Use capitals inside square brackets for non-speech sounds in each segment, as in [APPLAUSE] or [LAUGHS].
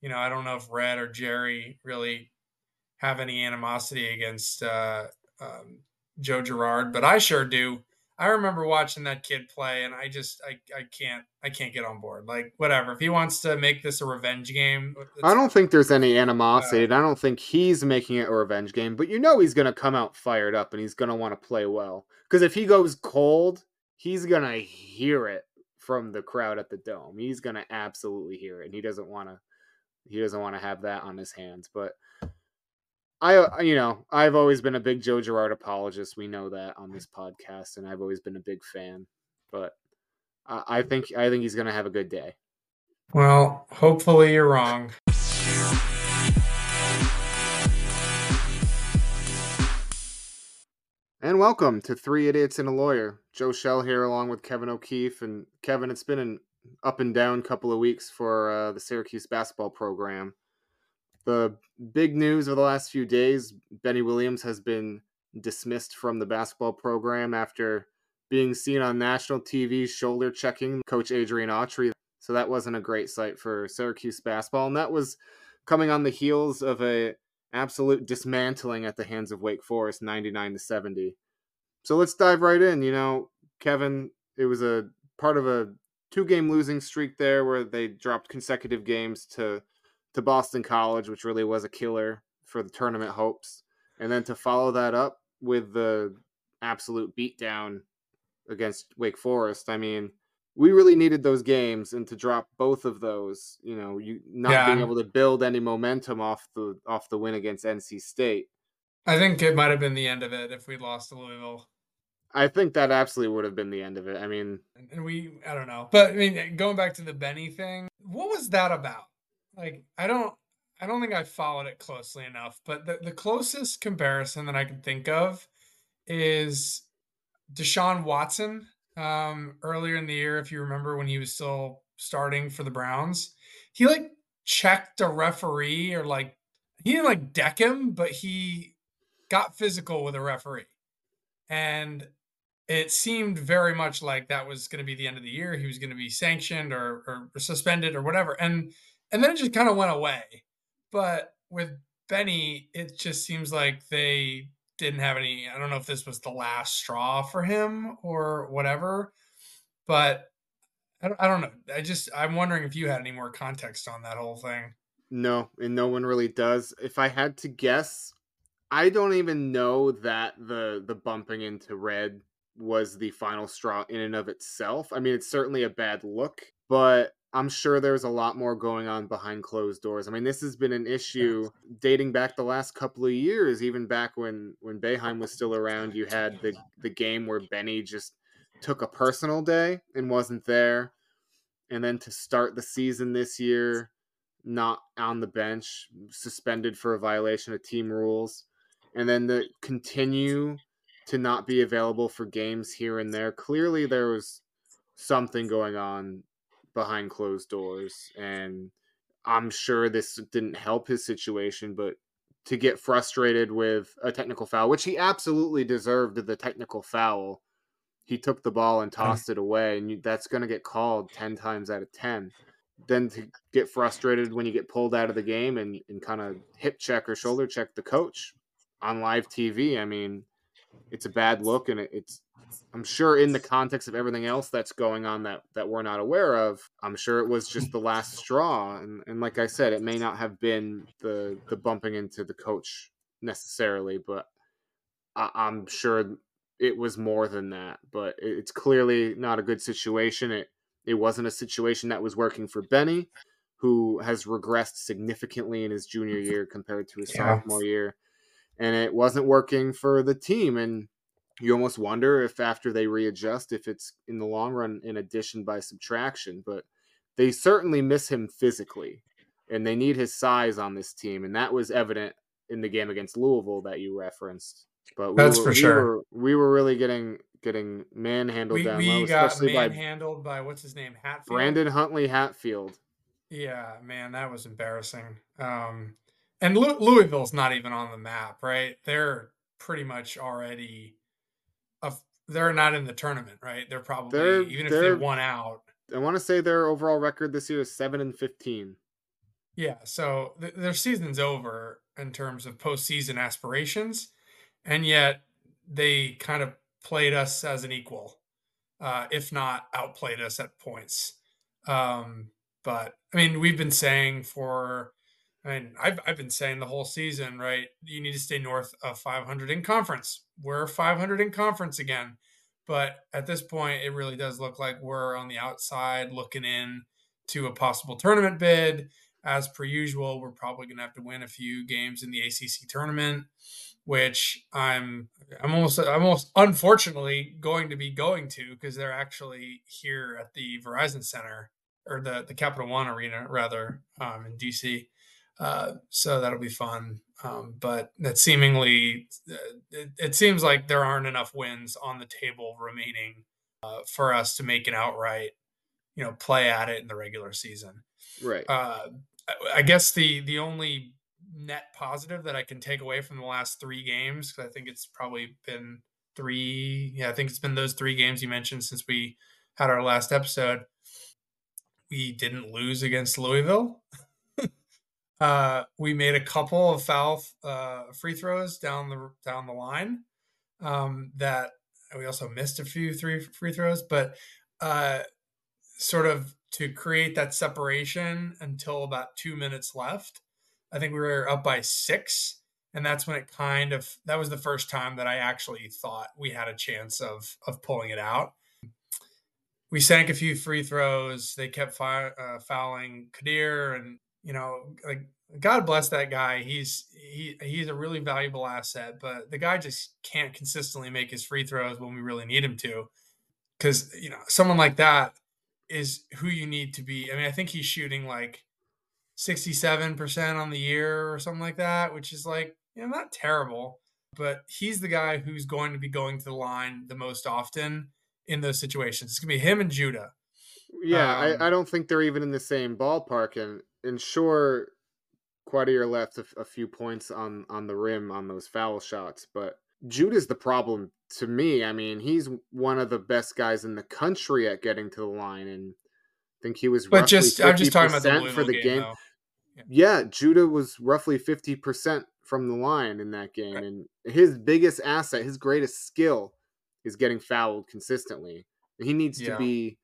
you know, I don't know if Red or Jerry really have any animosity against uh, um, Joe Girard, but I sure do. I remember watching that kid play, and I just I, I can't I can't get on board. Like whatever, if he wants to make this a revenge game, I don't think there's any animosity. Uh, I don't think he's making it a revenge game, but you know he's gonna come out fired up and he's gonna want to play well. Because if he goes cold, he's gonna hear it from the crowd at the dome. He's gonna absolutely hear it, and he doesn't want to he doesn't want to have that on his hands. But I, uh, you know, I've always been a big Joe Girard apologist. We know that on this podcast, and I've always been a big fan. But I, I think I think he's going to have a good day. Well, hopefully you're wrong. And welcome to Three Idiots and a Lawyer. Joe Shell here, along with Kevin O'Keefe. And Kevin, it's been an up and down couple of weeks for uh, the Syracuse basketball program. The big news of the last few days Benny Williams has been dismissed from the basketball program after being seen on national TV shoulder checking coach Adrian Autry. So that wasn't a great sight for Syracuse basketball. And that was coming on the heels of a absolute dismantling at the hands of Wake Forest 99 to 70. So let's dive right in. You know, Kevin, it was a part of a two game losing streak there where they dropped consecutive games to to Boston College, which really was a killer for the tournament hopes, and then to follow that up with the absolute beatdown against Wake Forest. I mean, we really needed those games, and to drop both of those, you know, you not yeah. being able to build any momentum off the off the win against NC State. I think it might have been the end of it if we lost to Louisville. I think that absolutely would have been the end of it. I mean, and we, I don't know, but I mean, going back to the Benny thing, what was that about? like I don't I don't think I followed it closely enough, but the, the closest comparison that I can think of is Deshaun Watson um, earlier in the year, if you remember when he was still starting for the Browns. He like checked a referee or like he didn't like deck him, but he got physical with a referee. And it seemed very much like that was going to be the end of the year. He was going to be sanctioned or, or suspended or whatever. And and then it just kind of went away. But with Benny, it just seems like they didn't have any. I don't know if this was the last straw for him or whatever, but I don't, I don't know. I just I'm wondering if you had any more context on that whole thing. No, and no one really does. If I had to guess, I don't even know that the the bumping into red was the final straw in and of itself. I mean, it's certainly a bad look, but I'm sure there's a lot more going on behind closed doors. I mean, this has been an issue dating back the last couple of years, even back when when Boeheim was still [LAUGHS] around. You had the the game where Benny just took a personal day and wasn't there, and then to start the season this year, not on the bench, suspended for a violation of team rules, and then to continue to not be available for games here and there. Clearly, there was something going on behind closed doors and I'm sure this didn't help his situation, but to get frustrated with a technical foul, which he absolutely deserved the technical foul. He took the ball and tossed it away, and that's going to get called 10 times out of 10. Then to get frustrated when you get pulled out of the game and, and kind of hip check or shoulder check the coach on live TV, I mean, it's a bad look and it's I'm sure in the context of everything else that's going on that that we're not aware of, I'm sure it was just the last straw. And and like I said, it may not have been the the bumping into the coach necessarily, but I, I'm sure it was more than that. But it's clearly not a good situation. It it wasn't a situation that was working for Benny, who has regressed significantly in his junior year compared to his yeah. sophomore year, and it wasn't working for the team. And you almost wonder if after they readjust, if it's in the long run an addition by subtraction. But they certainly miss him physically, and they need his size on this team, and that was evident in the game against Louisville that you referenced. But that's were, for we sure. Were, we were really getting getting manhandled we, down we low, got especially manhandled by, by what's his name, Hatfield. Brandon Huntley Hatfield. Yeah, man, that was embarrassing. Um, and Louisville's not even on the map, right? They're pretty much already they're not in the tournament, right? They're probably they're, even if they won out. I want to say their overall record this year is seven and fifteen. Yeah, so th- their season's over in terms of postseason aspirations, and yet they kind of played us as an equal, uh, if not outplayed us at points. Um, but I mean, we've been saying for, I mean, I've I've been saying the whole season, right? You need to stay north of 500 in conference. We're 500 in conference again, but at this point, it really does look like we're on the outside looking in to a possible tournament bid. As per usual, we're probably going to have to win a few games in the ACC tournament, which I'm I'm almost I'm almost unfortunately going to be going to because they're actually here at the Verizon Center or the the Capital One Arena rather um, in DC. Uh, so that'll be fun. Um, but that seemingly uh, it, it, seems like there aren't enough wins on the table remaining uh, for us to make an outright, you know, play at it in the regular season. Right. Uh, I guess the the only net positive that I can take away from the last three games, because I think it's probably been three. Yeah, I think it's been those three games you mentioned since we had our last episode. We didn't lose against Louisville. [LAUGHS] uh, we made a couple of foul uh, free throws down the down the line. Um, that we also missed a few three free throws, but uh, sort of to create that separation until about two minutes left. I think we were up by six. And that's when it kind of that was the first time that I actually thought we had a chance of of pulling it out. We sank a few free throws. They kept fi- uh, fouling Quadir, and you know, like God bless that guy. He's he he's a really valuable asset, but the guy just can't consistently make his free throws when we really need him to. Because you know, someone like that, is who you need to be. I mean, I think he's shooting like 67% on the year or something like that, which is like, you know, not terrible, but he's the guy who's going to be going to the line the most often in those situations. It's going to be him and Judah. Yeah, um, I, I don't think they're even in the same ballpark. And, and sure, Quadir left a, a few points on, on the rim on those foul shots, but Judah's the problem to me. I mean, he's one of the best guys in the country at getting to the line, and I think he was. But just, I'm just talking about the for the game. game. Yeah. yeah, Judah was roughly fifty percent from the line in that game, and his biggest asset, his greatest skill, is getting fouled consistently. He needs yeah. to be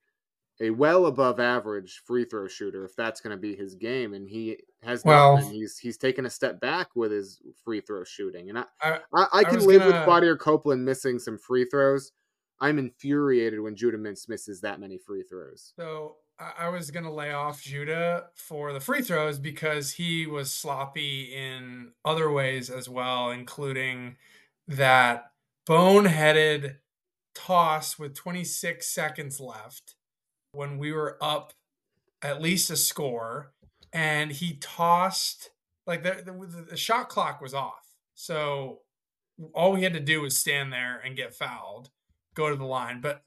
a well above average free throw shooter if that's going to be his game, and he has well, not He's he's taken a step back with his free throw shooting, and I I, I, I can live gonna... with Quadir Copeland missing some free throws. I'm infuriated when Judah Mintz misses that many free throws. So I was gonna lay off Judah for the free throws because he was sloppy in other ways as well, including that boneheaded toss with 26 seconds left when we were up at least a score and he tossed like the, the, the shot clock was off. So all we had to do was stand there and get fouled go to the line. But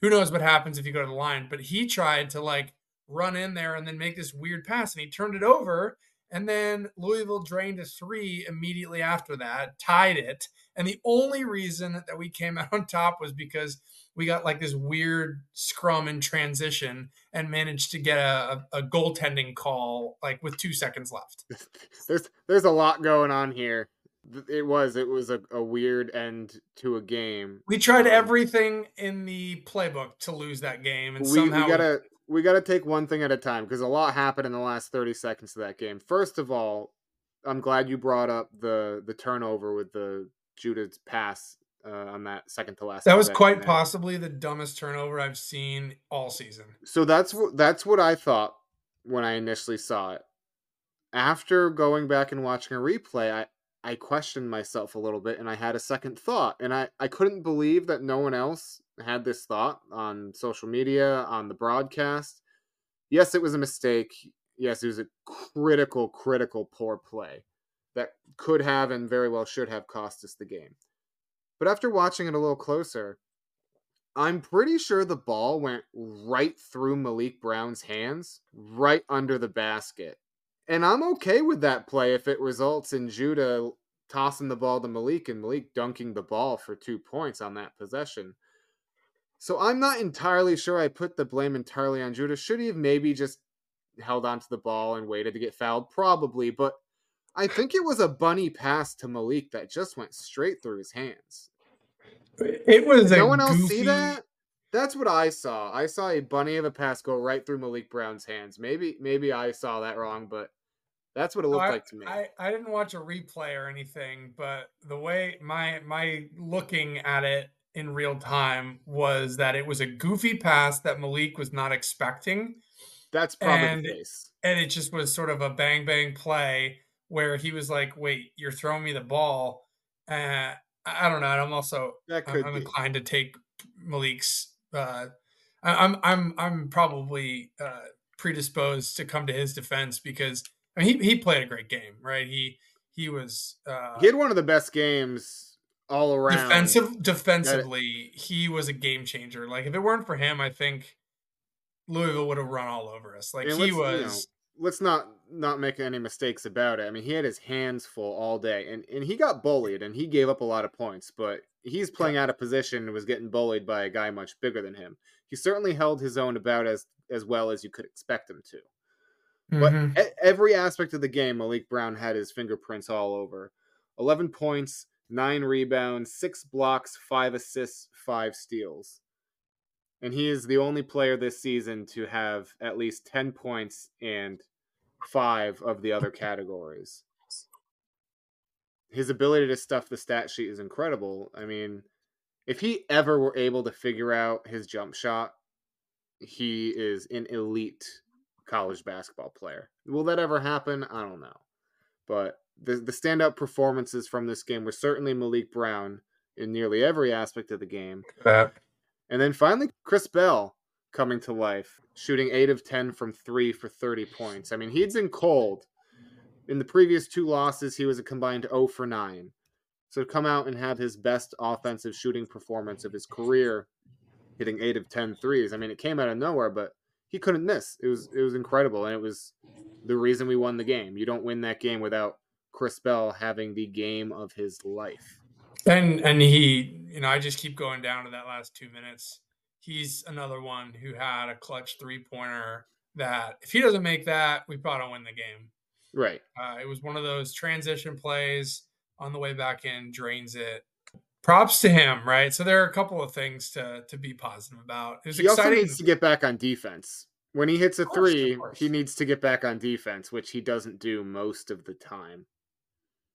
who knows what happens if you go to the line. But he tried to like run in there and then make this weird pass and he turned it over and then Louisville drained a three immediately after that, tied it. And the only reason that we came [LAUGHS] out on top was because we got like this weird scrum in transition and managed to get a, a, a goaltending call like with two seconds left. [LAUGHS] there's there's a lot going on here. It was it was a, a weird end to a game. We tried um, everything in the playbook to lose that game, and we, somehow we gotta we got to take one thing at a time because a lot happened in the last 30 seconds of that game. First of all, I'm glad you brought up the the turnover with the Judah's pass uh, on that second to last. That was quite possibly the dumbest turnover I've seen all season. So that's what that's what I thought when I initially saw it. After going back and watching a replay, I I questioned myself a little bit and I had a second thought and I I couldn't believe that no one else had this thought on social media, on the broadcast. Yes, it was a mistake. Yes, it was a critical, critical poor play that could have and very well should have cost us the game. But after watching it a little closer, I'm pretty sure the ball went right through Malik Brown's hands, right under the basket. And I'm okay with that play if it results in Judah tossing the ball to Malik and Malik dunking the ball for two points on that possession. So I'm not entirely sure I put the blame entirely on Judah. Should he have maybe just held onto the ball and waited to get fouled? Probably, but I think it was a bunny pass to Malik that just went straight through his hands. It was no one else goofy, see that? That's what I saw. I saw a bunny of a pass go right through Malik Brown's hands. Maybe maybe I saw that wrong, but that's what it looked I, like to me. I, I didn't watch a replay or anything, but the way my my looking at it in real time was that it was a goofy pass that Malik was not expecting, that's probably and the case. and it just was sort of a bang bang play where he was like, "Wait, you're throwing me the ball." Uh, I don't know. And I'm also I'm, I'm inclined to take Malik's. Uh, I- I'm I'm I'm probably uh, predisposed to come to his defense because I mean, he he played a great game, right? He he was uh, He had one of the best games all around. defensive defensively. He was a game changer. Like if it weren't for him, I think Louisville would have run all over us. Like And he let's, you know, was. let's not not make any mistakes about it. I mean, he had his hands full all day, and and he got bullied, and he gave up a lot of points. But he's playing out of position and was getting bullied by a guy much bigger than him. He certainly held his own about as as well as you could expect him to. But Mhm. e- every aspect of the game, Malik Brown had his fingerprints all over. 11 points, 9 rebounds, 6 blocks, 5 assists, 5 steals. And he is the only player this season to have at least 10 points and 5 of the other categories. His ability to stuff the stat sheet is incredible. I mean, if he ever were able to figure out his jump shot, he is an elite college basketball player. Will that ever happen? I don't know. But the the standout performances from this game were certainly Malik Brown in nearly every aspect of the game. And then finally Chris Bell coming to life, shooting 8 of 10 from 3 for 30 points. I mean, he'd been cold. In the previous two losses, he was a combined 0 for 9. So to come out and have his best offensive shooting performance of his career, hitting 8 of 10 threes. I mean, it came out of nowhere, but he couldn't miss. It was it was incredible, and it was the reason we won the game. You don't win that game without Chris Bell having the game of his life. And and he, you know, I just keep going down to that last two minutes. He's another one who had a clutch three pointer that if he doesn't make that, we probably don't win the game. Right. Uh, it was one of those transition plays on the way back in, drains it. Props to him, right? So there are a couple of things to to be positive about. It was He also needs to get back on defense. When he hits a course, three, he needs to get back on defense, which he doesn't do most of the time.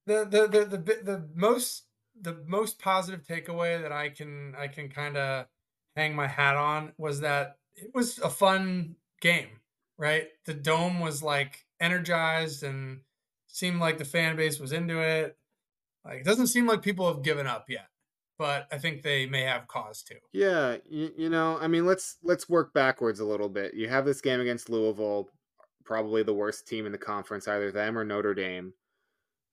The the the the, bit- the most the most positive takeaway that I can I can kind of hang my hat on was that it was a fun game, right? The dome was like energized and seemed like the fan base was into it. Like it doesn't seem like people have given up yet, but I think they may have cause to. Yeah, you, you know, I mean, let's let's work backwards a little bit. You have this game against Louisville, probably the worst team in the conference, either them or Notre Dame,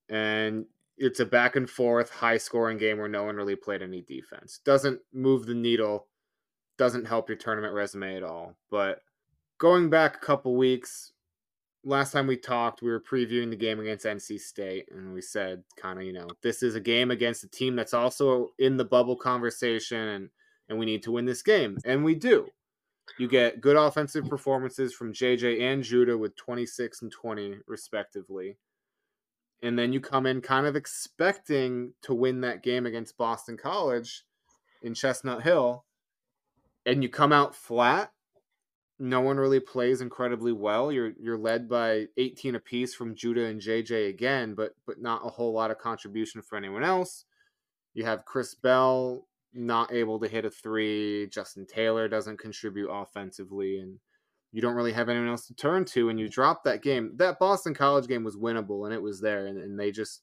and it's a back and forth, high scoring game where no one really played any defense. Doesn't move the needle, doesn't help your tournament resume at all. But going back a couple weeks, last time we talked, we were previewing the game against NC State, and we said, kind of, you know, this is a game against a team that's also in the bubble conversation, and and we need to win this game, and we do. You get good offensive performances from JJ and Judah with 26 and 20 respectively. And then you come in kind of expecting to win that game against Boston College in Chestnut Hill and you come out flat. No one really plays incredibly well. You're you're led by 18 apiece from Judah and JJ again, but but not a whole lot of contribution for anyone else. You have Chris Bell not able to hit a three. Justin Taylor doesn't contribute offensively, and you don't really have anyone else to turn to. And you drop that game. That Boston College game was winnable, and it was there. And, and they just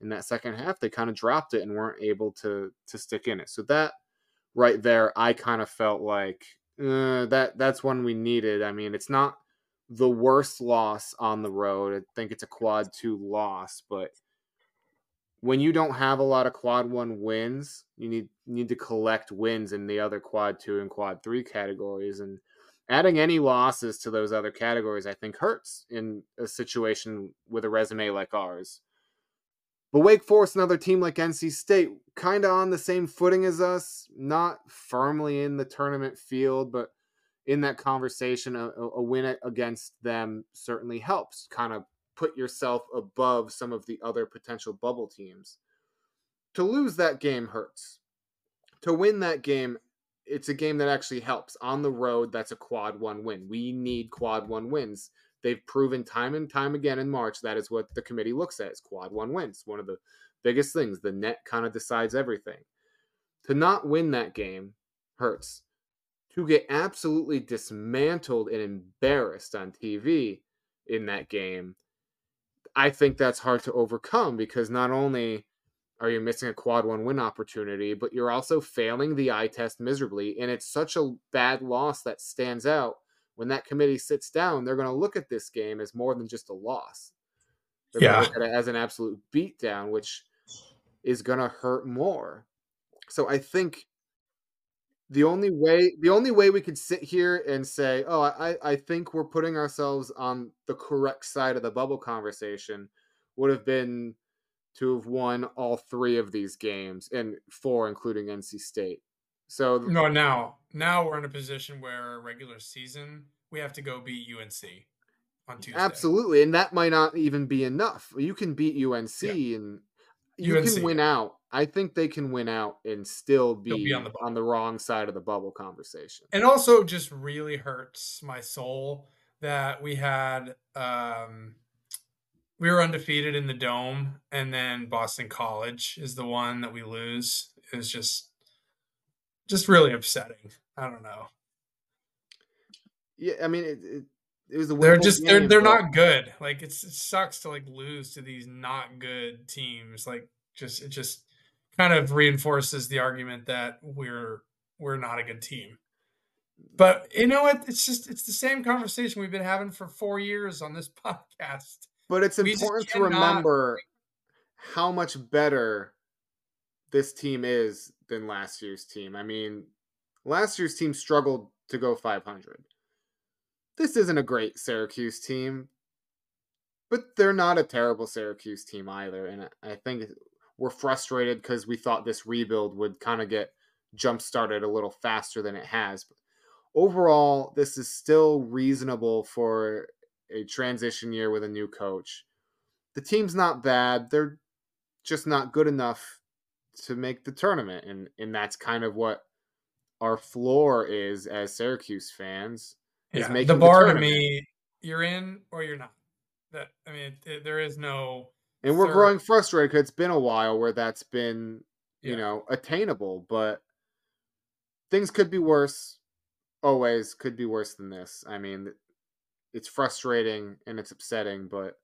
in that second half they kind of dropped it and weren't able to to stick in it. So that right there, I kind of felt like uh, that that's one we needed. I mean, it's not the worst loss on the road. I think it's a quad two loss, but when you don't have a lot of quad one wins, you need need to collect wins in the other quad two and quad three categories. And adding any losses to those other categories, I think, hurts in a situation with a resume like ours. But Wake Forest, another team like NC State, kind of on the same footing as us, not firmly in the tournament field, but in that conversation, a, a win against them certainly helps kind of put yourself above some of the other potential bubble teams. To lose that game hurts. To win that game, it's a game that actually helps. On the road, that's a quad one win. We need quad one wins. They've proven time and time again in March that is what the committee looks at is quad one wins. One of the biggest things. The net kind of decides everything. To not win that game hurts. To get absolutely dismantled and embarrassed on TV in that game, I think that's hard to overcome because not only are you missing a quad one win opportunity, but you're also failing the eye test miserably. And it's such a bad loss that stands out. When that committee sits down, they're going to look at this game as more than just a loss. They're yeah. going to look at it as an absolute beatdown, which is going to hurt more. So I think the only way the only way we could sit here and say, "Oh, I I think we're putting ourselves on the correct side of the bubble conversation," would have been to have won all three of these games and four, including NC State. So no, now now we're in a position where regular season we have to go beat UNC on Tuesday. Absolutely, and that might not even be enough. You can beat UNC yeah. and you UNC. can win out. I think they can win out and still be, be on, the on the wrong side of the bubble conversation. And also, just really hurts my soul that we had um, we were undefeated in the dome, and then Boston College is the one that we lose. It was just just really upsetting. I don't know. Yeah, I mean it. it, it was the they're just game, they're they're but... not good. Like it's it sucks to like lose to these not good teams. Like just it just kind of reinforces the argument that we're we're not a good team. But you know what? It's just it's the same conversation we've been having for four years on this [LAUGHS] podcast. But it's important to remember how much better this team is than last year's team. I mean, last year's team struggled to go 500. This isn't a great Syracuse team, but they're not a terrible Syracuse team either. And I think we're frustrated because we thought this rebuild would kind of get jump started a little faster than it has. But overall, this is still reasonable for a transition year with a new coach. The team's not bad. They're just not good enough to make the tournament. And and that's kind of what our floor is as Syracuse fans. Is yeah, making the bar the to me, you're in or you're not. That I mean, it, there is no. And we're third. growing frustrated because it's been a while where that's been, you yeah. know, attainable. But things could be worse. Always could be worse than this. I mean, it's frustrating and it's upsetting, but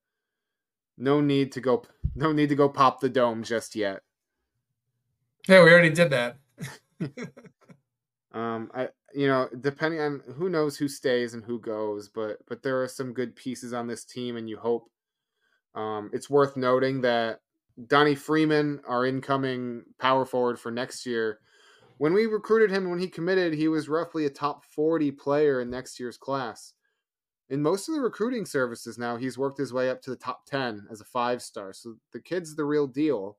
no need to go [LAUGHS] no need to go pop the dome just yet. Yeah, we already did that. [LAUGHS] um I you know, depending on who knows who stays and who goes, but but there are some good pieces on this team and you hope um it's worth noting that Donnie Freeman, our incoming power forward for next year, when we recruited him when he committed, he was roughly a top 40 player in next year's class in most of the recruiting services now, he's worked his way up to the top 10 as a five star. So the kid's the real deal.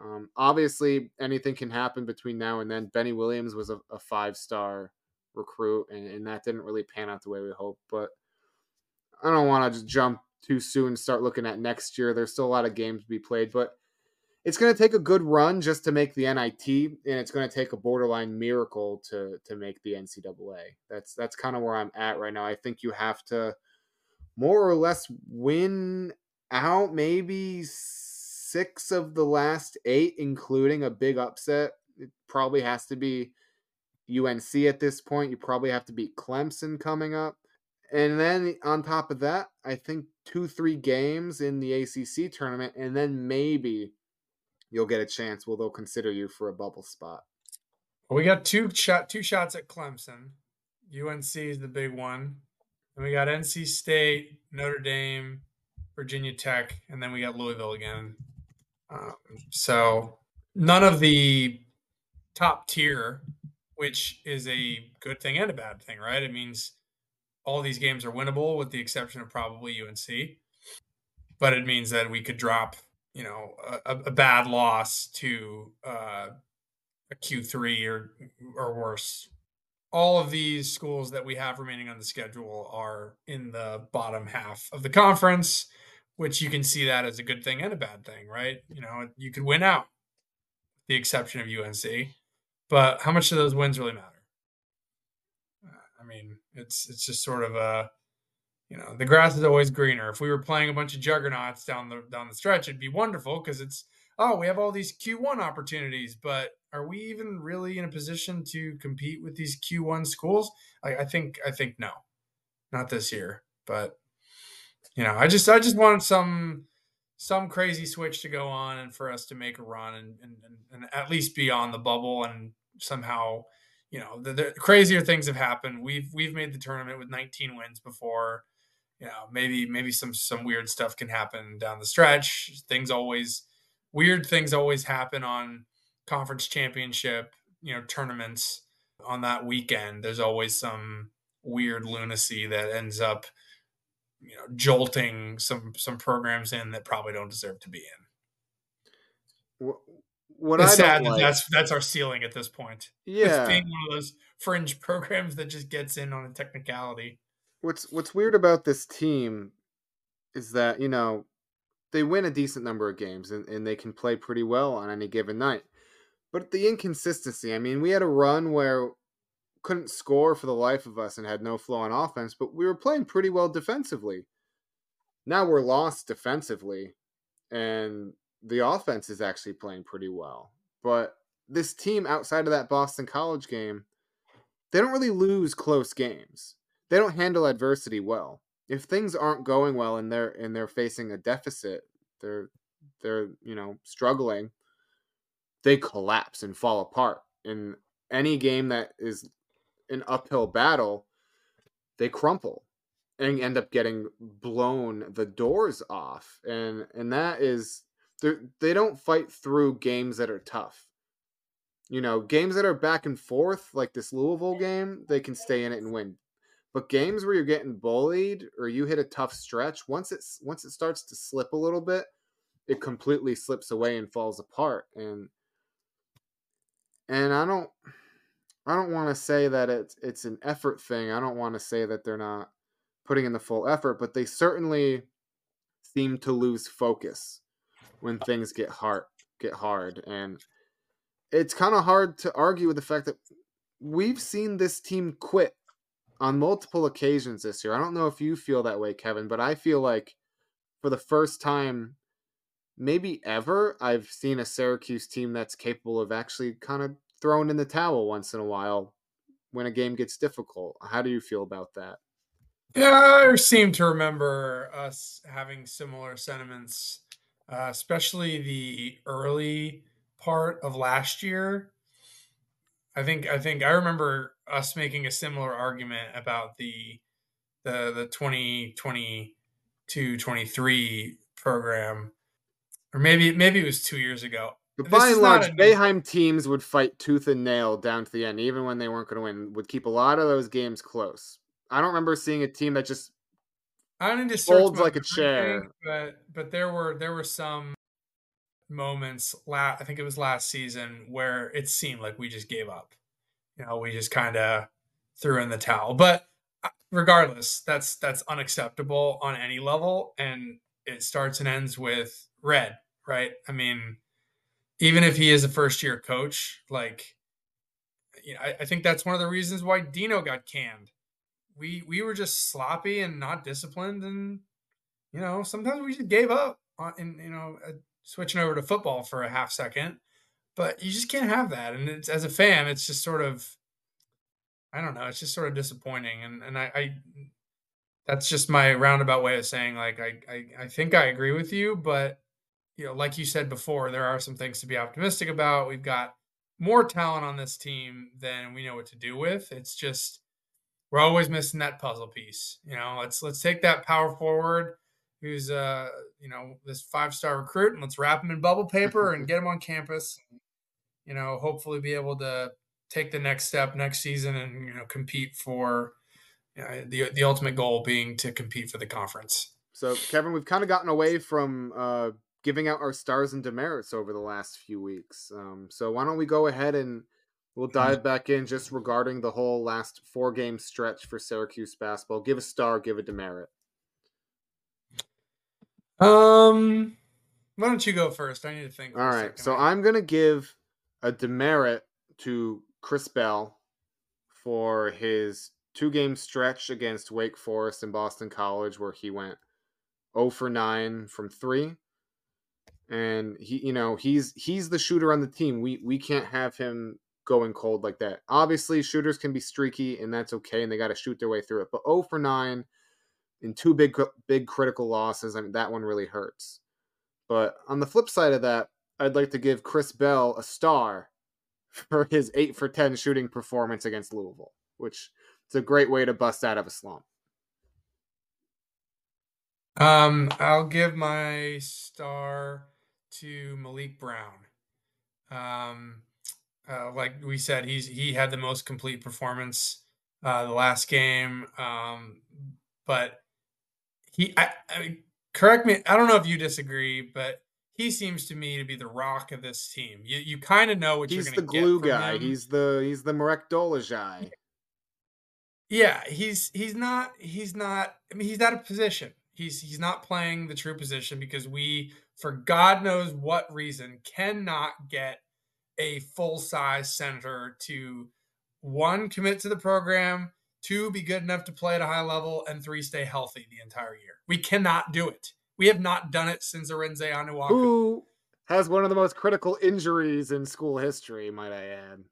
Um, obviously, anything can happen between now and then. Benny Williams was a, a five star recruit, and, and, that didn't really pan out the way we hoped. But I don't want to just jump too soon and start looking at next year. There's still a lot of games to be played, but it's going to take a good run just to make the NIT, and it's going to take a borderline miracle to to make the NCAA. That's that's kind of where I'm at right now. I think you have to more or less win out maybe six of the last eight, including a big upset. It probably has to be UNC at this point. You probably have to beat Clemson coming up. And then on top of that, I think two, three games in the ACC tournament, and then maybe you'll get a chance. Well, they'll consider you for a bubble spot. Well, we got two shot two shots at Clemson. UNC is the big one. And we got NC State, Notre Dame, Virginia Tech, and then we got Louisville again. Um, so none of the top tier, which is a good thing and a bad thing, right? It means all these games are winnable with the exception of probably UNC. But it means that we could drop you know a, a bad loss to uh, a Q three or or worse all of these schools that we have remaining on the schedule are in the bottom half of the conference, which you can see that as a good thing and a bad thing, right? You know, you could win out, the exception of UNC, but how much do those wins really matter? I mean, it's it's just sort of a you know the grass is always greener. If we were playing a bunch of juggernauts down the down the stretch, it'd be wonderful because it's oh we have all these Q1 opportunities, but are we even really in a position to compete with these Q1 schools? I, I think I think no, not this year. But you know, I just I just want some some crazy switch to go on and for us to make a run and and, and at least be on the bubble and somehow you know the, the, crazier things have happened we've we've made the tournament with 19 wins before you know maybe maybe some some weird stuff can happen down the stretch things always weird things always happen on conference championship, you know, tournaments on that weekend, there's always some weird lunacy that ends up, you know, jolting some some programs in that probably don't deserve to be in. What, what it's I sad like, that that's that's our ceiling at this point. yeah, It's being one of those fringe [LAUGHS] programs that just gets in on a technicality. What's what's weird about this team is that you know they win a decent number of games and, and they can play pretty well on any given night. But the inconsistency, I mean, we had a run where couldn't score for the life of us and had no flow on offense, but we were playing pretty well defensively. Now we're lost defensively, and the offense is actually playing pretty well. But this team outside of that Boston College game, they don't really lose close games. They don't handle adversity well. If things aren't going well and they're and they're facing a deficit, they're they're, you know, struggling, they collapse and fall apart. In any game that is an uphill battle, they crumple and end up getting blown the doors off. And and that is they they don't fight through games that are tough. You know, games that are back and forth, like this Louisville game, they can stay in it and win. But games where you're getting bullied or you hit a tough stretch, once it's once it starts to slip a little bit, it completely slips away and falls apart. And and I don't I don't want to say that it's it's an effort thing. I don't want to say that they're not putting in the full effort, but they certainly seem to lose focus when things get hard get hard and it's kind of hard to argue with the fact that we've seen this team quit on multiple occasions this year. I don't know if you feel that way, Kevin, but I feel like for the first time maybe ever I've seen a Syracuse team that's capable of actually kind of throwing in the towel once in a while when a game gets difficult. How do you feel about that? Yeah, I seem to remember us having similar sentiments, uh, especially the early part of last year. I think I think I remember us making a similar argument about the the the 2022 23 program or maybe maybe it was 2 years ago. But by and large, Boeheim teams would fight tooth and nail down to the end, even when they weren't going to win. Would keep a lot of those games close. I don't remember seeing a team that just I need to folds like a chair. bank, but but there were there were some moments la- I think it was last season where it seemed like we just gave up. You know, we just kind of threw in the towel. But uh, regardless, that's that's unacceptable on any level and it starts and ends with red, right? I mean, even if he is a first year coach, like you know, I, I think that's one of the reasons why Dino got canned. We we were just sloppy and not disciplined, and you know sometimes we just gave up on and you know uh, switching over to football for a half second. But you just can't have that, and it's as a fan, it's just sort of I don't know, it's just sort of disappointing, and and I, I that's just my roundabout way of saying like I, I I think I agree with you, but you know, like you said before, there are some things to be optimistic about. We've got more talent on this team than we know what to do with. It's just we're always missing that puzzle piece. You know, let's let's take that power forward who's uh you know this five star recruit and let's wrap him in bubble paper and [LAUGHS] get him on campus. You know, hopefully be able to take the next step next season and you know compete for you know, the the ultimate goal being to compete for the conference. So, Kevin, we've kind of gotten away from uh, giving out our stars and demerits over the last few weeks. Um, so, why don't we go ahead and we'll dive back in just regarding the whole last four game stretch for Syracuse basketball. Give a star, give a demerit. Um, why don't you go first? I need to think. All right, so I'm gonna give a demerit to Chris Bell for his two game stretch against Wake Forest and Boston College, where he went 0 for 9 from three. And he, you know, he's he's the shooter on the team. We we can't have him going cold like that. Obviously, shooters can be streaky, and that's okay, and they got to shoot their way through it. But 0 for 9 in two big big critical losses, I mean, that one really hurts. But on the flip side of that, I'd like to give Chris Bell a star [LAUGHS] for his 8 for 10 shooting performance against Louisville, which is a great way to bust out of a slump. Um, I'll give my star to Malik Brown. Um, uh, like we said, he's he had the most complete performance uh, the last game. Um, but he, I, I mean, correct me. I don't know if you disagree, but he seems to me to be the rock of this team. You you kind of know what he's you're gonna do. He's the glue guy. Him. He's the he's the Marek Dolezaj. Yeah, he's he's not he's not. I mean, he's out of position. He's he's not playing the true position because we, for God knows what reason, cannot get a full size center to one commit to the program, two be good enough to play at a high level, and three stay healthy the entire year. We cannot do it. We have not done it since Arinze Onuaku. Who has one of the most critical injuries in school history, might I add.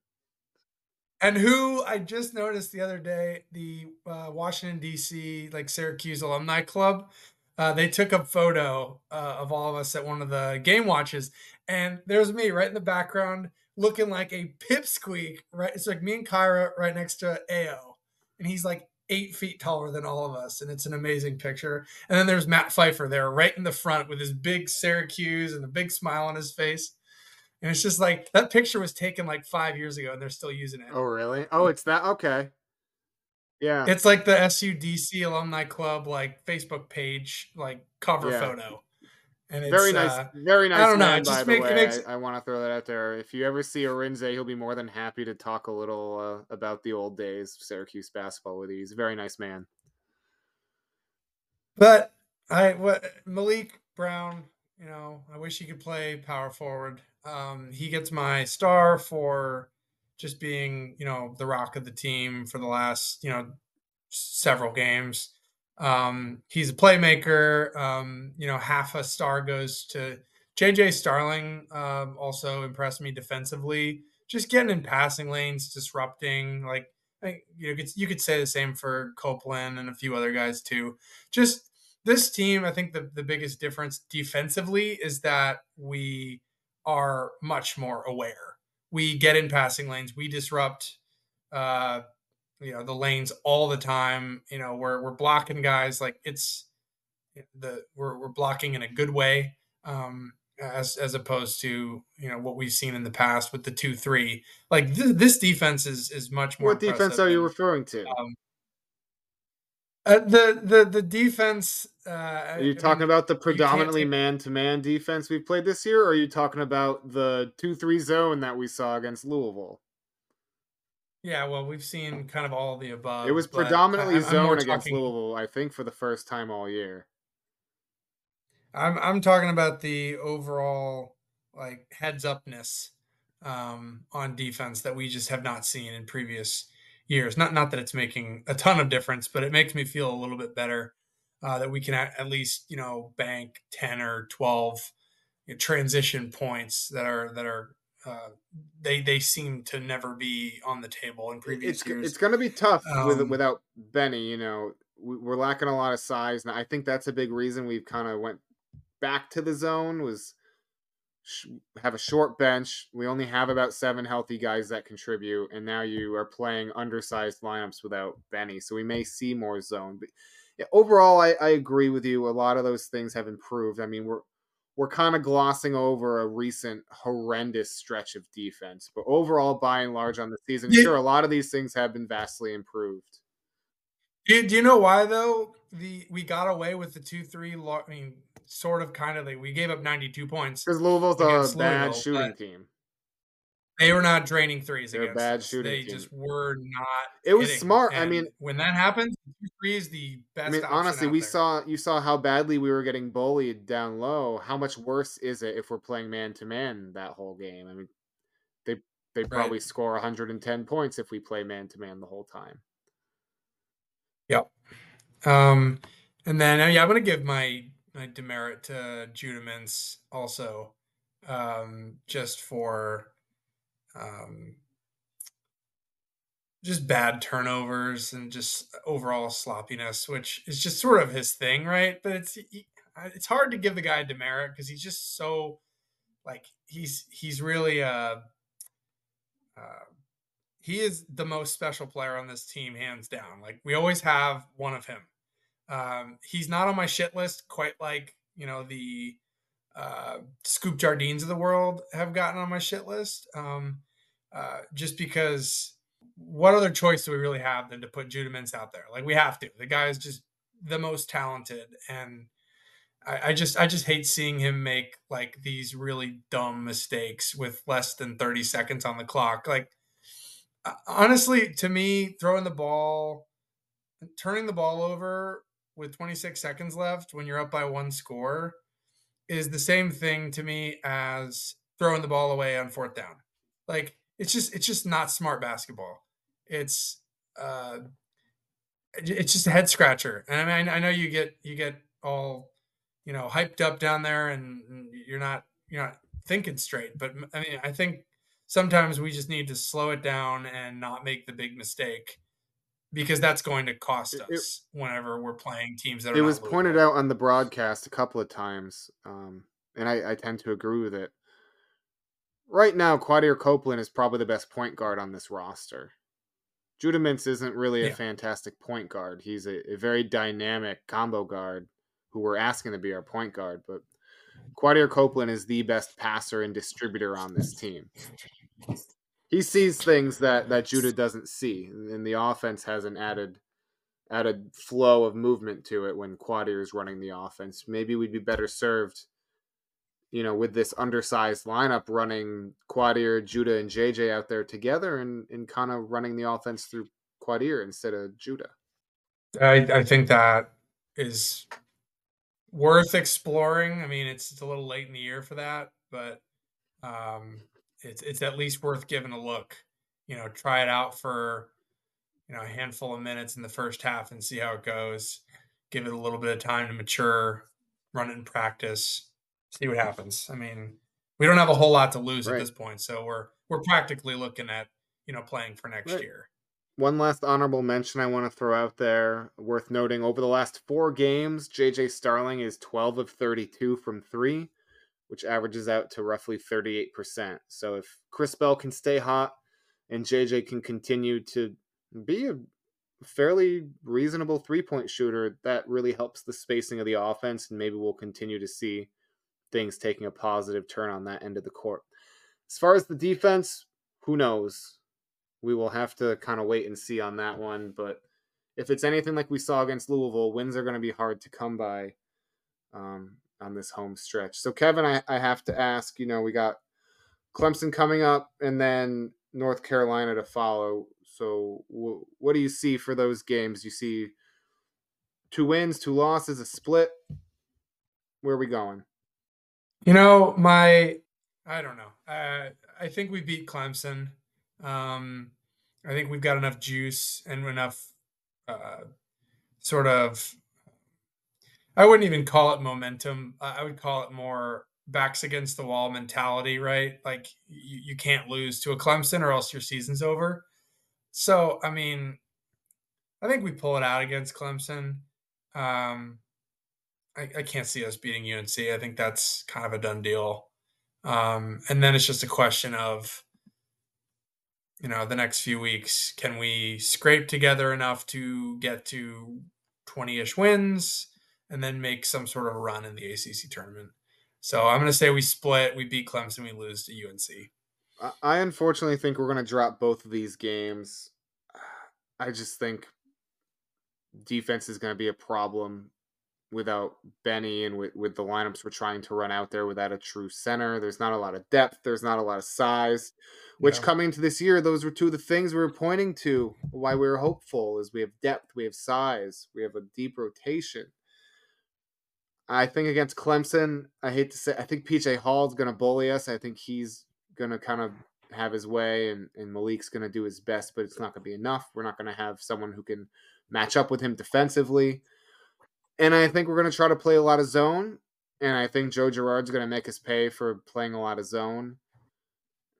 And who I just noticed the other day, the uh, Washington D.C. like Syracuse alumni club, uh, they took a photo uh, of all of us at one of the game watches, and there's me right in the background looking like a pipsqueak. Right, it's like me and Kyra right next to Ao, and he's like eight feet taller than all of us, and it's an amazing picture. And then there's Matt Pfeiffer there, right in the front with his big Syracuse and a big smile on his face. And it's just like that picture was taken like five years ago, and they're still using it. Oh, really? Oh, it's that. Okay. Yeah. It's like the SUDC Alumni Club like Facebook page like cover yeah. photo. And it's, very nice, uh, very nice. I don't man, know. By the way, makes... I, I want to throw that out there. If you ever see Arinze, he'll be more than happy to talk a little uh, about the old days of Syracuse basketball with you. He's a very nice man. But I what Malik Brown, you know, I wish he could play power forward. Um, he gets my star for just being, you know, the rock of the team for the last, you know, several games. Um, he's a playmaker. Um, you know, half a star goes to JJ Starling. Um, also impressed me defensively, just getting in passing lanes, disrupting. Like, you know, you could say the same for Copeland and a few other guys too. Just this team, I think the the biggest difference defensively is that we are much more aware. We get in passing lanes. We disrupt. Uh, you know the lanes all the time. You know we're we're blocking guys like it's the we're we're blocking in a good way um, as as opposed to you know what we've seen in the past with the two three. Like th- this defense is is much more. What defense are you referring to? Um, uh, the the the defense. Uh, are you I talking mean, about the predominantly man to man defense we've played this year, or are you talking about the two three zone that we saw against Louisville? Yeah, well, we've seen kind of all of the above. It was predominantly I, zone against talking, Louisville, I think, for the first time all year. I'm I'm talking about the overall like heads upness um, on defense that we just have not seen in previous years. Not not that it's making a ton of difference, but it makes me feel a little bit better uh, that we can at, at, least you know bank ten or twelve you know, transition points that are that are uh, they they seem to never be on the table in previous it's, years. It's going to be tough um, with without Benny. You know, we're lacking a lot of size, and I think that's a big reason we've kind of went back to the zone. Was sh- have a short bench. We only have about seven healthy guys that contribute, and now you are playing undersized lineups without Benny, so we may see more zone. But yeah, overall, I, I agree with you. A lot of those things have improved. I mean, we're we're kind of glossing over a recent horrendous stretch of defense. But overall, by and large, on the season, yeah. sure, a lot of these things have been vastly improved. Do, do you know why though? The we got away with the two three. I mean, sort of, kind of. Like, we gave up ninety two points because Louisville's a bad shooting team. They were not draining 3s They're against bad us. shooting They team. just were not. It was hitting. smart. I mean- when that happens, three is the best. I mean, honestly, we there. saw you saw how badly we were getting bullied down low. How much worse is it if we're playing man to man that whole game? I mean, they they probably Right. score 110 points if we play man to man the whole time. Um, and then uh, yeah, I'm gonna give my my demerit to Judah Mintz also, um, just for um, just bad turnovers and just overall sloppiness, which is just sort of his thing, right? But it's he- it's hard to give the guy demerit because he's just so like he's he's really uh, uh he is the most special player on this team, hands down. Like we always have one of him. Um, he's not on my shit list quite like you know the uh, Scoop Jardines of the world have gotten on my shit list. Um, uh, just because, what other choice do we really have than to put Judah Mintz out there? Like we have to. The guy is just the most talented, and I, I just I just hate seeing him make like these really dumb mistakes with less than thirty seconds on the clock. Like uh, honestly, to me, throwing the ball, turning the ball over with 26 seconds left when you're up by one score is the same thing to me as throwing the ball away on fourth down. Like it's just it's just not smart basketball. It's uh it's just a head scratcher. And I mean I know you get you get all you know hyped up down there and you're not you're not thinking straight, but I mean I think sometimes we just need to slow it down and not make the big mistake because that's going to cost It- us whenever we're playing teams that are It was pointed out on the broadcast a couple of times, um, and I, I tend to agree with it. Right now, Quadir Copeland is probably the best point guard on this roster. Judah Mintz isn't really a Yeah. fantastic point guard. He's a, a very dynamic combo guard who we're asking to be our point guard, but Quadir Copeland is the best passer and distributor on this team. He sees things that, that Judah doesn't see, and the offense has an added added flow of movement to it when Quadir is running the offense. Maybe we'd be better served, you know, with this undersized lineup running Quadir, Judah, and JJ out there together and, and kind of running the offense through Quadir instead of Judah. I, I think that is worth exploring. I mean, it's, it's a little late in the year for that, but um, it's it's at least worth giving a look. You know, try it out for you know a handful of minutes in the first half and see how it goes. Give it a little bit of time to mature, run it in practice, see what happens. I mean, we don't have a whole lot to lose Right. at this point, so we're we're practically looking at you know playing for next Right. year. One last honorable mention I want to throw out there, worth noting over the last four games, JJ Starling is 12 of 32 from three, which averages out to roughly 38%. So if Chris Bell can stay hot and JJ can continue to be a fairly reasonable three point shooter, that really helps the spacing of the offense, and maybe we'll continue to see things taking a positive turn on that end of the court. As far as the defense, who knows? We will have to kind of wait and see on that one. But if it's anything like we saw against Louisville, wins are going to be hard to come by um, on this home stretch. So, Kevin, I, I have to ask you know, we got Clemson coming up and then North Carolina to follow. So, w- what do you see for those games? You see two wins, two losses, a split? Where are we going? You know, my I don't know. Uh, I think we beat Clemson. Um, I think we've got enough juice and enough uh, sort of. I wouldn't even call it momentum. I would call it more backs against the wall mentality, right? Like you, you can't lose to a Clemson or else your season's over. So, I mean, I think we pull it out against Clemson. Um, I, I can't see us beating UNC. I think that's kind of a done deal. Um, and then it's just a question of, you know, the next few weeks, can we scrape together enough to get to 20 ish wins and then make some sort of a run in the ACC tournament? So I'm going to say we split, we beat Clemson, we lose to UNC. I- I unfortunately think we're going to drop both of these games. I just think defense is going to be a problem without Benny and with, with the lineups we're trying to run out there without a true center. There's not a lot of depth. There's not a lot of size. Which Yeah. coming to this year, those were two of the things we were pointing to. Why we were hopeful is we have depth, we have size, we have a deep rotation. I think against Clemson, I hate to say, I think PJ Hall's going to bully us. I think he's going to kind of have his way, and, and Maliq's going to do his best, but it's not going to be enough. We're not going to have someone who can match up with him defensively. And I think we're going to try to play a lot of zone. And I think Joe Girard's going to make us pay for playing a lot of zone.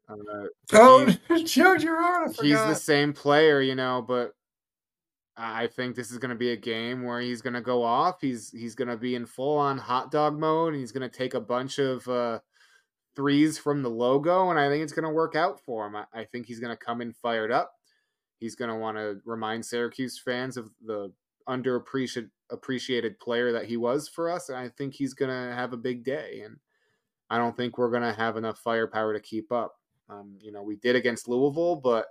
Uh, Oh, he- [LAUGHS] Joe Girard, I he's the same player, you know, but I think this is going to be a game where he's going to go off. He's he's going to be in full on hot dog mode. And he's going to take a bunch of uh, threes from the logo, and I think it's going to work out for him. I, I think he's going to come in fired up. He's going to want to remind Syracuse fans of the underappreciated appreciated player that he was for us, and I think he's going to have a big day. And I don't think we're going to have enough firepower to keep up. Um, you know, we did against Louisville, but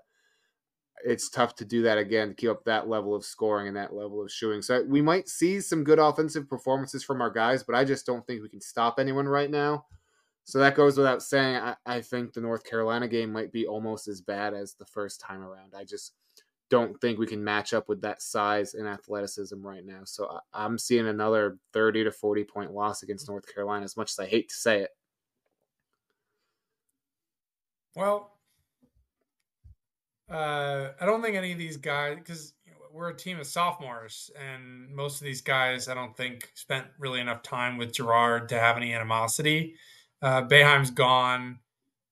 it's tough to do that again to keep up that level of scoring and that level of shooting. So we might see some good offensive performances from our guys, but I just don't think we can stop anyone right now. So that goes without saying. I, I think the North Carolina game might be almost as bad as the first time around. I just don't think we can match up with that size and athleticism right now. So I, I'm seeing another 30 to 40 point loss against North Carolina, as much as I hate to say it. Well, uh, I don't think any of these guys, because we're a team of sophomores, and most of these guys, I don't think, spent really enough time with Girard to have any animosity. Uh, Boeheim's gone.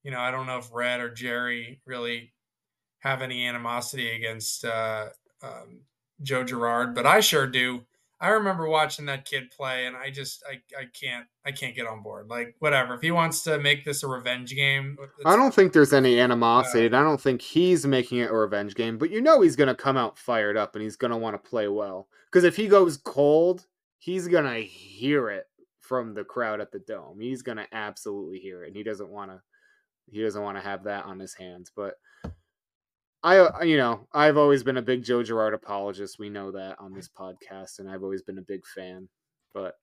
You know, I don't know if Red or Jerry really have any animosity against uh, um, Joe Girard, but I sure do. I remember watching that kid play, and I just I, I can't I can't get on board. Like whatever, if he wants to make this a revenge game, uh, I don't think there's any animosity, and I don't think he's making it a revenge game. But you know he's going to come out fired up, and he's going to want to play well. Because if he goes cold, he's going to hear it from the crowd at the dome. He's going to absolutely hear it, and he doesn't want to. He doesn't want to have that on his hands. But I, you know, I've always been a big Joe Girard apologist. We know that on this podcast, and I've always been a big fan. But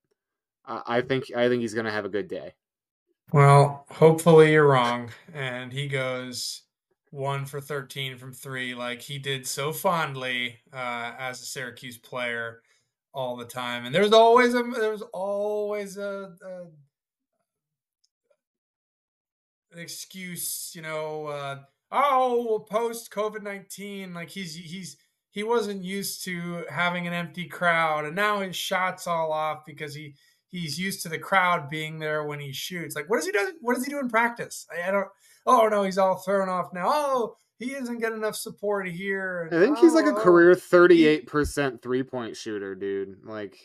I, I think I think he's going to have a good day. Well, hopefully you're wrong, and he goes one for thirteen from three, like he did so fondly uh, as a Syracuse player all the time. And there's always a there's always a, a an excuse, you know. Uh, oh, post COVID nineteen, like he's he's he wasn't used to having an empty crowd, and now his shots all off because he he's used to the crowd being there when he shoots. Like, what does he do? What does he do in practice? I, I don't. Oh no, he's all thrown off now. Oh, he isn't getting enough support here. I think he's like a Oh, oh. career thirty-eight percent three-point shooter, dude. Like,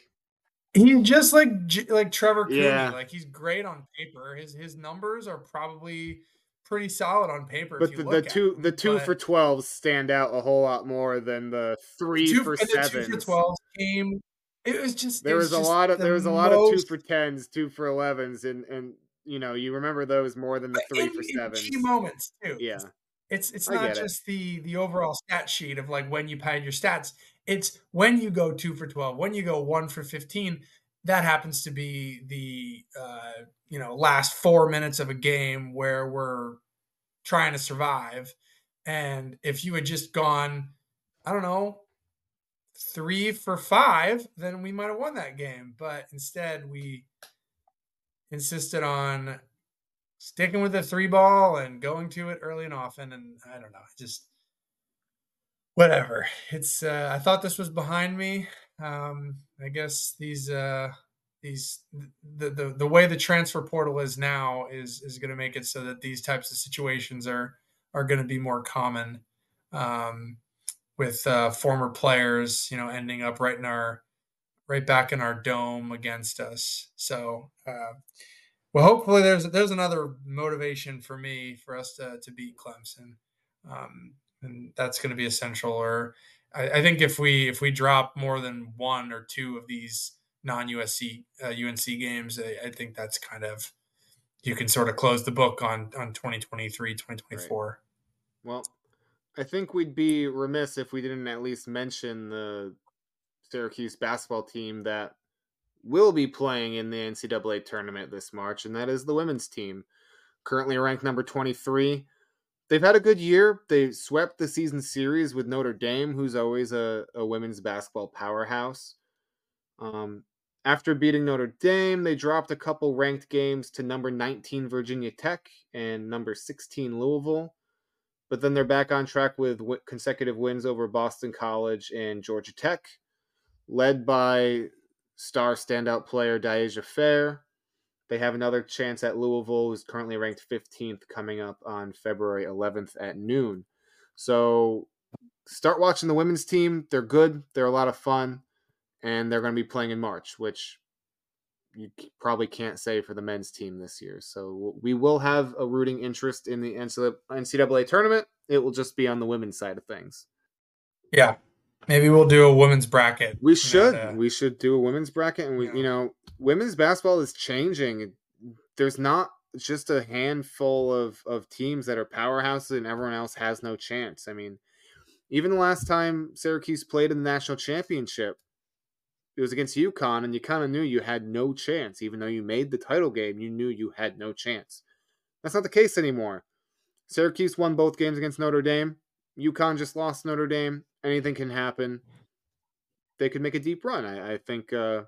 He's just like like Trevor Cooney. Yeah. Like he's great on paper. His his numbers are probably pretty solid on paper. if but you the, the at two them, the two but for twelves stand out a whole lot more than the three two, for the two for twelve game. It was just There was a just lot of the there was a lot of two for tens, two for elevens, and and you know you remember those more than the three in, for sevens. key moments too. Yeah, It's it's I not get it. just the the overall stat sheet of like when you pad your stats. It's when you go two for twelve, when you go one for fifteen. That happens to be the uh, you know last four minutes of a game where we're trying to survive. And if you had just gone, I don't know, three for five, then we might have won that game. But instead, we insisted on sticking with the three ball and going to it early and often. And I don't know, just whatever. It's uh, I thought this was behind me. Um, I guess these uh, these the, the the way the transfer portal is now is is going to make it so that these types of situations are are going to be more common um, with uh, former players, you know, ending up right in our right back in our dome against us. So, uh, well, hopefully there's there's another motivation for me for us to to beat Clemson, um, and that's going to be essential. Or I, I think if we if we drop more than one or two of these non USC uh, UNC games, I, I think that's kind of you can sort of close the book on on 2023 2024 well, I think we'd be remiss if we didn't at least mention the Syracuse basketball team that will be playing in the NCAA tournament this March, and that is the women's team, currently ranked number 23. They've had a good year. They swept the season series with Notre Dame, who's always a, a women's basketball powerhouse. Um, after beating Notre Dame, they dropped a couple ranked games to number 19 Virginia Tech and number 16 Louisville. But then they're back on track with consecutive wins over Boston College and Georgia Tech, led by star standout player Dyaisha Fair. They have another chance at Louisville, who's currently ranked 15th, coming up on February 11th at noon. So start watching the women's team. They're good. They're a lot of fun and they're going to be playing in March, which you probably can't say for the men's team this year. So we will have a rooting interest in the NCAA tournament. It will just be on the women's side of things. Yeah. Maybe we'll do a women's bracket. We should. And, uh, we should do a women's bracket. And we, yeah. you know, women's basketball is changing. There's not just a handful of, of teams that are powerhouses and everyone else has no chance. I mean, even the last time Syracuse played in the national championship, it was against UConn, and you kind of knew you had no chance. Even though you made the title game, you knew you had no chance. That's not the case anymore. Syracuse won both games against Notre Dame. UConn just lost Notre Dame. Anything can happen. They could make a deep run. I, I think uh,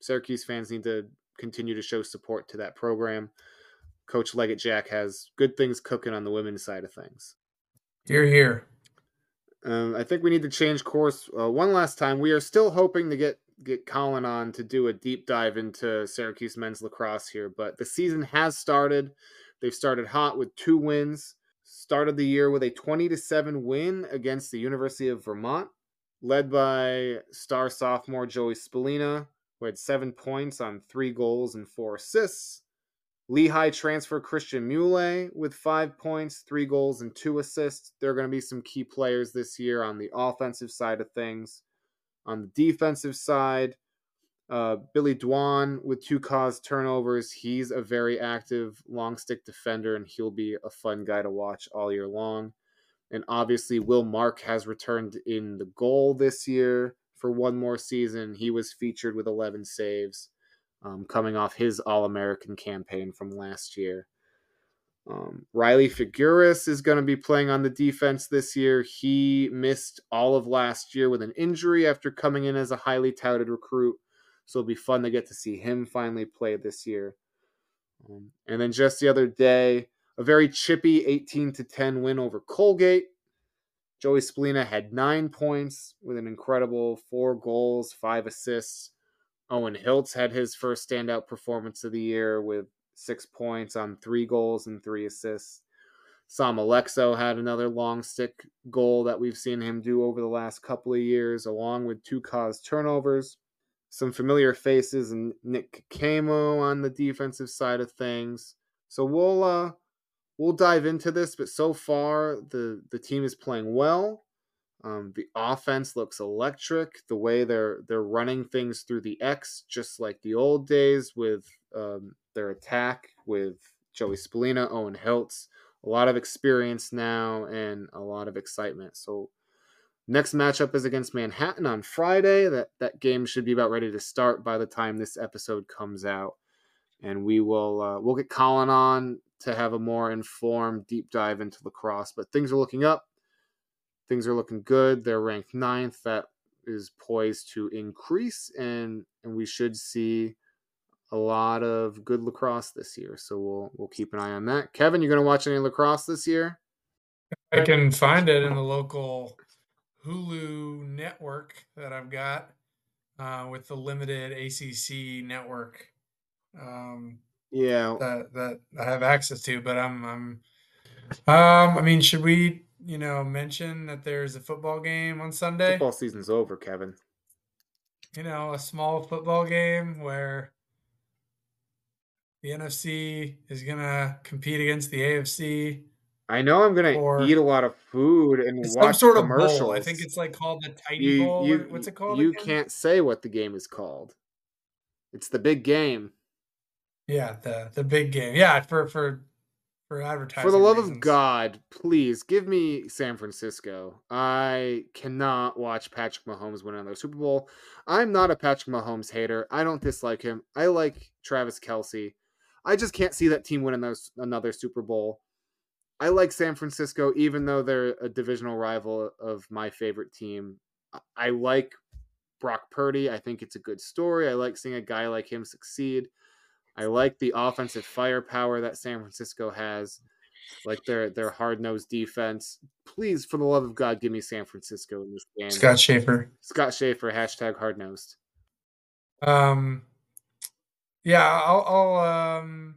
Syracuse fans need to continue to show support to that program. Coach Legette-Jack has good things cooking on the women's side of things. Here, here. Um, I think we need to change course uh, one last time. We are still hoping to get get Colin on to do a deep dive into Syracuse men's lacrosse here, but the season has started. They've started hot with two wins. Started the year with a 20 to 7 win against the University of Vermont, led by star sophomore Joey Spallina, who had seven points on three goals and four assists. Lehigh transfer Christian Mule with five points, three goals, and two assists. There are going to be some key players this year on the offensive side of things. On the defensive side, uh, Billy Dwan with two caused turnovers. He's a very active long stick defender, and he'll be a fun guy to watch all year long. And obviously, Will Mark has returned in the goal this year for one more season. He was featured with 11 saves, um, coming off his All American campaign from last year. Um, Riley Figueiras is going to be playing on the defense this year. He missed all of last year with an injury after coming in as a highly touted recruit. So it'll be fun to get to see him finally play this year. Um, and then just the other day, a very chippy 18 to 10 win over Colgate. Joey Spallina had nine points with an incredible four goals, five assists. Owen Hiltz had his first standout performance of the year with six points on three goals and three assists. Saam Olexo had another long stick goal that we've seen him do over the last couple of years, along with two caused turnovers. Some familiar faces and Nick Camo on the defensive side of things. So we'll uh, we'll dive into this, but so far the the team is playing well. Um, the offense looks electric. The way they're they're running things through the X, just like the old days with um, their attack with Joey Spallina, Owen Hiltz. A lot of experience now and a lot of excitement. So next matchup is against Manhattan on Friday. That that game should be about ready to start by the time this episode comes out, and we will uh, we'll get Colin on to have a more informed deep dive into lacrosse. But things are looking up. Things are looking good. They're ranked ninth. That is poised to increase, and and we should see a lot of good lacrosse this year. So we'll we'll keep an eye on that. Kevin, you are going to watch any lacrosse this year? I can find it in the local Hulu network that I've got uh, with the limited ACC network. Um, yeah, that that I have access to. But I'm I'm um I mean, should we you know mention that there's a football game on Sunday? Football season's over, Kevin. You know, a small football game where the NFC is gonna compete against the AFC. I know I'm gonna eat a lot of food and watch some sort of bowl. I think it's like called the Tiny you, Bowl. You, What's it called? You again? can't say what the game is called. It's the big game. Yeah, the the big game. Yeah, for for for advertising. For the love reasons. of God, please give me San Francisco. I cannot watch Patrick Mahomes win another Super Bowl. I'm not a Patrick Mahomes hater. I don't dislike him. I like Travis Kelce. I just can't see that team win another, another Super Bowl. I like San Francisco, even though they're a divisional rival of my favorite team. I like Brock Purdy. I think it's a good story. I like seeing a guy like him succeed. I like the offensive firepower that San Francisco has, like their their hard nosed defense. Please, for the love of God, give me San Francisco in this game. Scott Shafer. Scott Shafer. Hashtag hard nosed. Um, yeah, I'll, I'll um,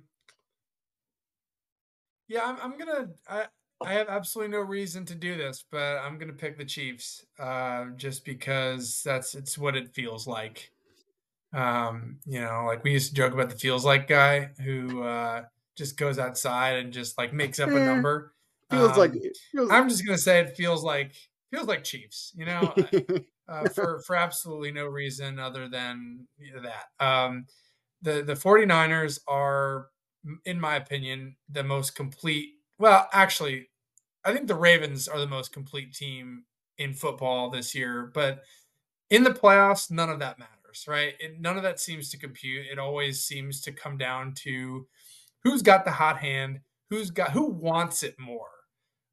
yeah, I'm, I'm gonna. I I have absolutely no reason to do this, but I'm gonna pick the Chiefs, uh, just because that's it's what it feels like. Um, you know, like we used to joke about the feels like guy who uh, just goes outside and just like makes up a Eh, number. Feels Um, like feels, I'm just gonna say it feels like feels like Chiefs. You know, [LAUGHS] uh, for for absolutely no reason other than that. Um, the the 49ers are, in my opinion, the most complete. Well, actually, I think the Ravens are the most complete team in football this year, but in the playoffs, none of that matters, right? It, none of that seems to compute. It always seems to come down to who's got the hot hand, who's got who wants it more,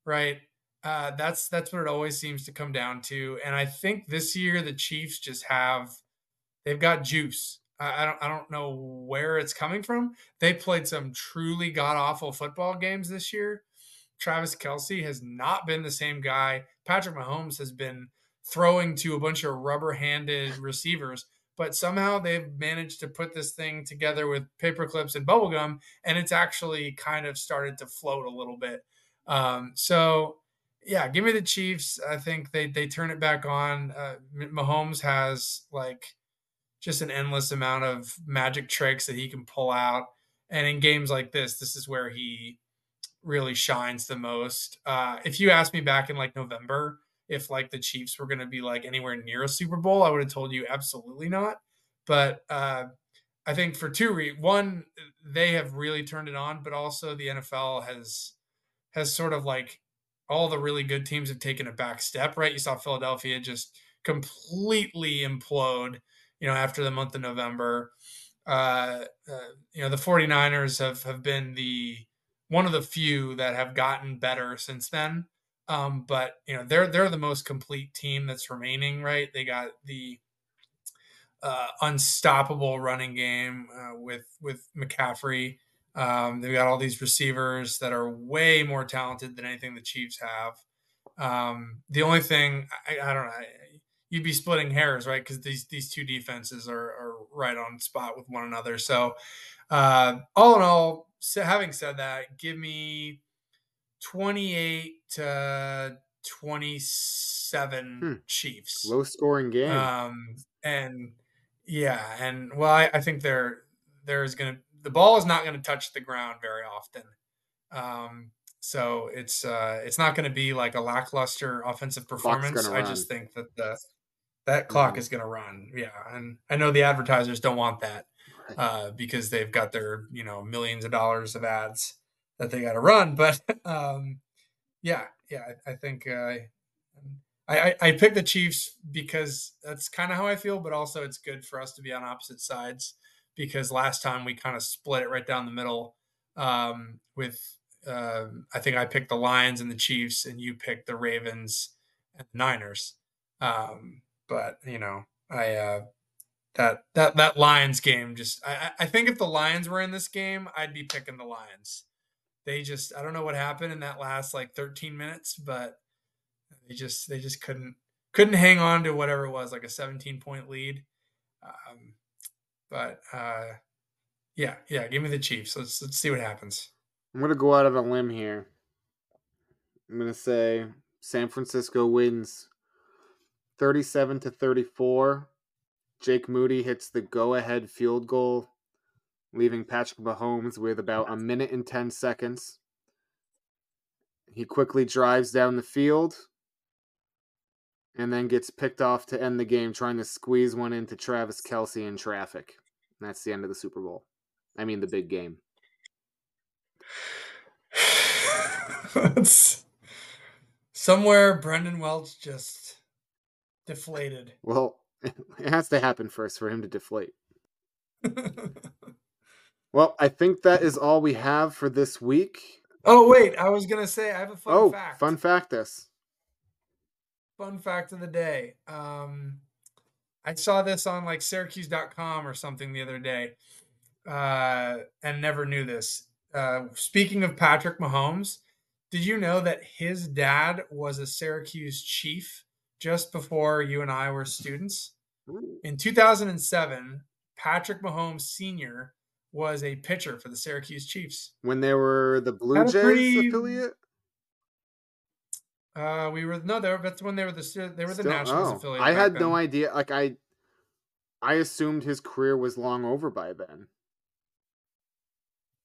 right? Uh, that's that's what it always seems to come down to. And I think this year the Chiefs just have they've got juice. I, don't I don't know where it's coming from. They played some truly god awful football games this year. Travis Kelce has not been the same guy. Patrick Mahomes has been throwing to a bunch of rubber handed receivers, but somehow they've managed to put this thing together with paper clips and bubblegum, and it's actually kind of started to float a little bit. Um, so, yeah, give me the Chiefs. I think they they turn it back on. Uh, Mahomes has like just an endless amount of magic tricks that he can pull out, and in games like this, this is where he really shines the most. Uh, if you asked me back in like November if like the Chiefs were going to be like anywhere near a Super Bowl, I would have told you absolutely not. But uh, I think for two reasons, one, they have really turned it on, but also the NFL has has sort of like all the really good teams have taken a back step. Right? You saw Philadelphia just completely implode. You know, after the month of November. Uh, uh, you know, the 49ers have, have been the one of the few that have gotten better since then. Um, but you know, they're they're the most complete team that's remaining, right? They got the uh, unstoppable running game uh, with with McCaffrey. Um, they've got all these receivers that are way more talented than anything the Chiefs have. Um, the only thing I, I don't know, you'd be splitting hairs, right? Because these these two defenses are, are right on spot with one another. So, uh, all in all, so having said that, give me 28 to 27 Hmm. Chiefs. Low scoring game. Um, and yeah, and well, I, I think there there's gonna the ball is not gonna touch the ground very often. Um, so it's uh it's not gonna be like a lackluster offensive performance. I just think that the that clock Mhm. is gonna run. Yeah, and I know the advertisers don't want that uh, because they've got their you know millions of dollars of ads that they got to run. [LAUGHS] But um, yeah, yeah, I, I think uh, I, I I picked the Chiefs because that's kind of how I feel, but also it's good for us to be on opposite sides because last time we kind of split it right down the middle um, with. Um, I think I picked the Lions and the Chiefs, and you picked the Ravens and the Niners. Um, but you know, I uh, that that that Lions game just I I- think if the Lions were in this game, I'd be picking the Lions. They just I don't know what happened in that last like 13 minutes, but they just they just couldn't couldn't hang on to whatever it was like a 17 point lead. Um, but uh, yeah, yeah, give me the Chiefs. Let's let's see what happens. I'm gonna go out on a limb here. I'm gonna say San Francisco wins 37 to 34. Jake Moody hits the go-ahead field goal, leaving Patrick Mahomes with about a minute and 10 seconds. He quickly drives down the field and then gets picked off to end the game, trying to squeeze one into Travis Kelce in traffic. And that's the end of the Super Bowl. I mean, the big game. [SIGHS] It's somewhere Brendan Welch just deflated. [LAUGHS] Well, [LAUGHS] it has to happen first for him to deflate. [LAUGHS] Well, I think that is all we have for this week. oh wait, I was gonna say I have a fun oh, fact. fun fact this. fun fact of the day. Um, I saw this on like Syracuse.com or something the other day, uh, and never knew this. Uh, speaking of Patrick Mahomes, did you know that his dad was a Syracuse chief just before you and I were students? In 2007, Patrick Mahomes Sr. was a pitcher for the Syracuse Chiefs. When they were the Blue Jays pretty- affiliate? Uh, we were no, they were, that's when they were the they were the Still- Nationals oh, affiliate. I had no idea. Like I I assumed his career was long over by then.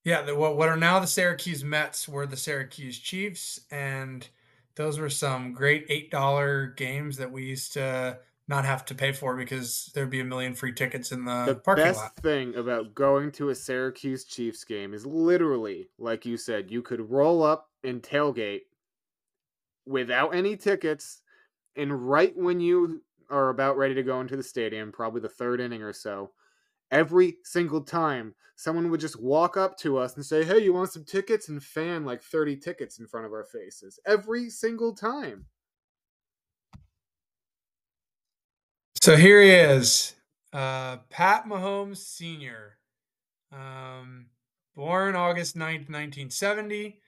Yeah, the, what what are now the Syracuse Mets were the Syracuse Chiefs, and those were some great eight dollar games that we used to not have to pay for because there'd be a million free tickets in the, the parking best lot. thing about going to a Syracuse Chiefs game is literally, like you said, you could roll up and tailgate without any tickets, and right when you are about ready to go into the stadium, probably the third inning or so, every single time someone would just walk up to us and say, Hey, you want some tickets? and fan like 30 tickets in front of our faces. Every single time. So here he is, uh, Pat Mahomes Sr., um, born August 9th, 1970,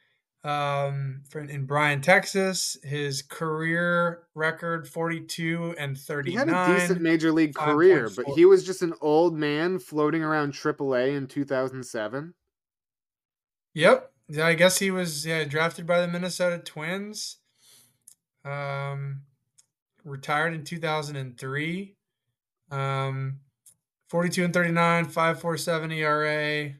um, in Bryan, Texas. His career record 42 and He 39. had a decent major league career, but he was just an old man floating around AAA in 2007. Yep. Yeah, I guess he was yeah, drafted by the Minnesota Twins. Um, retired in 2003. Um, 42 and 39, 547 ERA.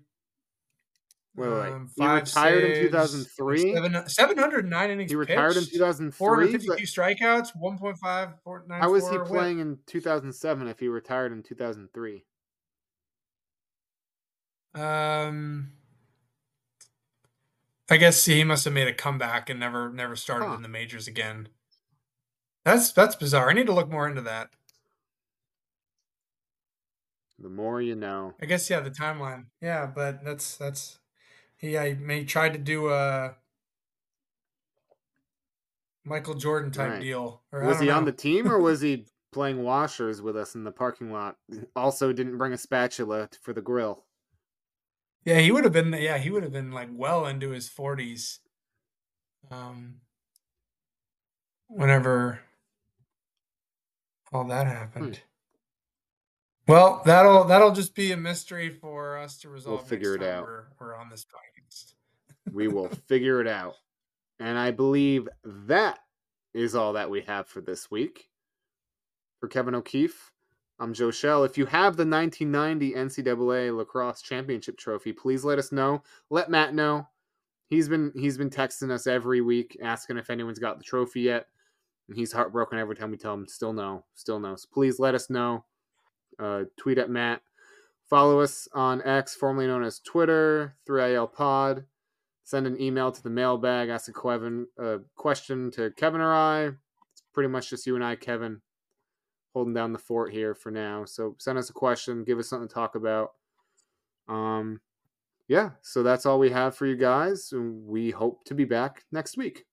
Wait, wait, wait. um, He retired in saves, 2003? Seven, 709 innings He retired in pitched, 2003. 452 strikeouts, 1.5, 494 how was he playing in 2007 if he retired in 2003? Um, I guess he must have made a comeback and never never started Huh. in the majors again. That's that's bizarre. I need to look more into that. The more you know. I guess yeah, the timeline. Yeah, but that's that's he I may tried to do a Michael Jordan type Right. deal. Was he on the team or was he [LAUGHS] playing washers with us in the parking lot? Also, didn't bring a spatula for the grill. Yeah, he would have been. Yeah, he would have been like well into his forties. Um, whenever all that happened. Well, that'll that'll just be a mystery for us to resolve. We'll figure it out. We're, we're on this podcast. We will figure it out. And I believe that is all that we have for this week. For Kevin O'Keefe, I'm Joe Shell. If you have the 1990 NCAA Lacrosse Championship trophy, please let us know. Let Matt know. He's been he's been texting us every week asking if anyone's got the trophy yet. And he's heartbroken every time we tell him still no, still no. So please let us know. Uh, tweet at Matt. Follow us on X, formerly known as Twitter, 3IL Pod send an email to the mailbag, ask a Kevin uh, question to Kevin or I. It's pretty much just you and I, Kevin, holding down the fort here for now. So send us a question, give us something to talk about. Um, yeah, so that's all we have for you guys. We hope to be back next week.